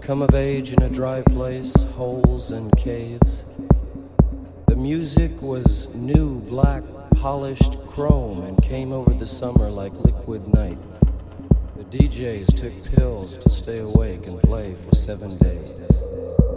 come of age in a dry place, holes and caves? The music was new, black, polished chrome and came over the summer like liquid night. The DJs took pills to stay awake and play for seven days.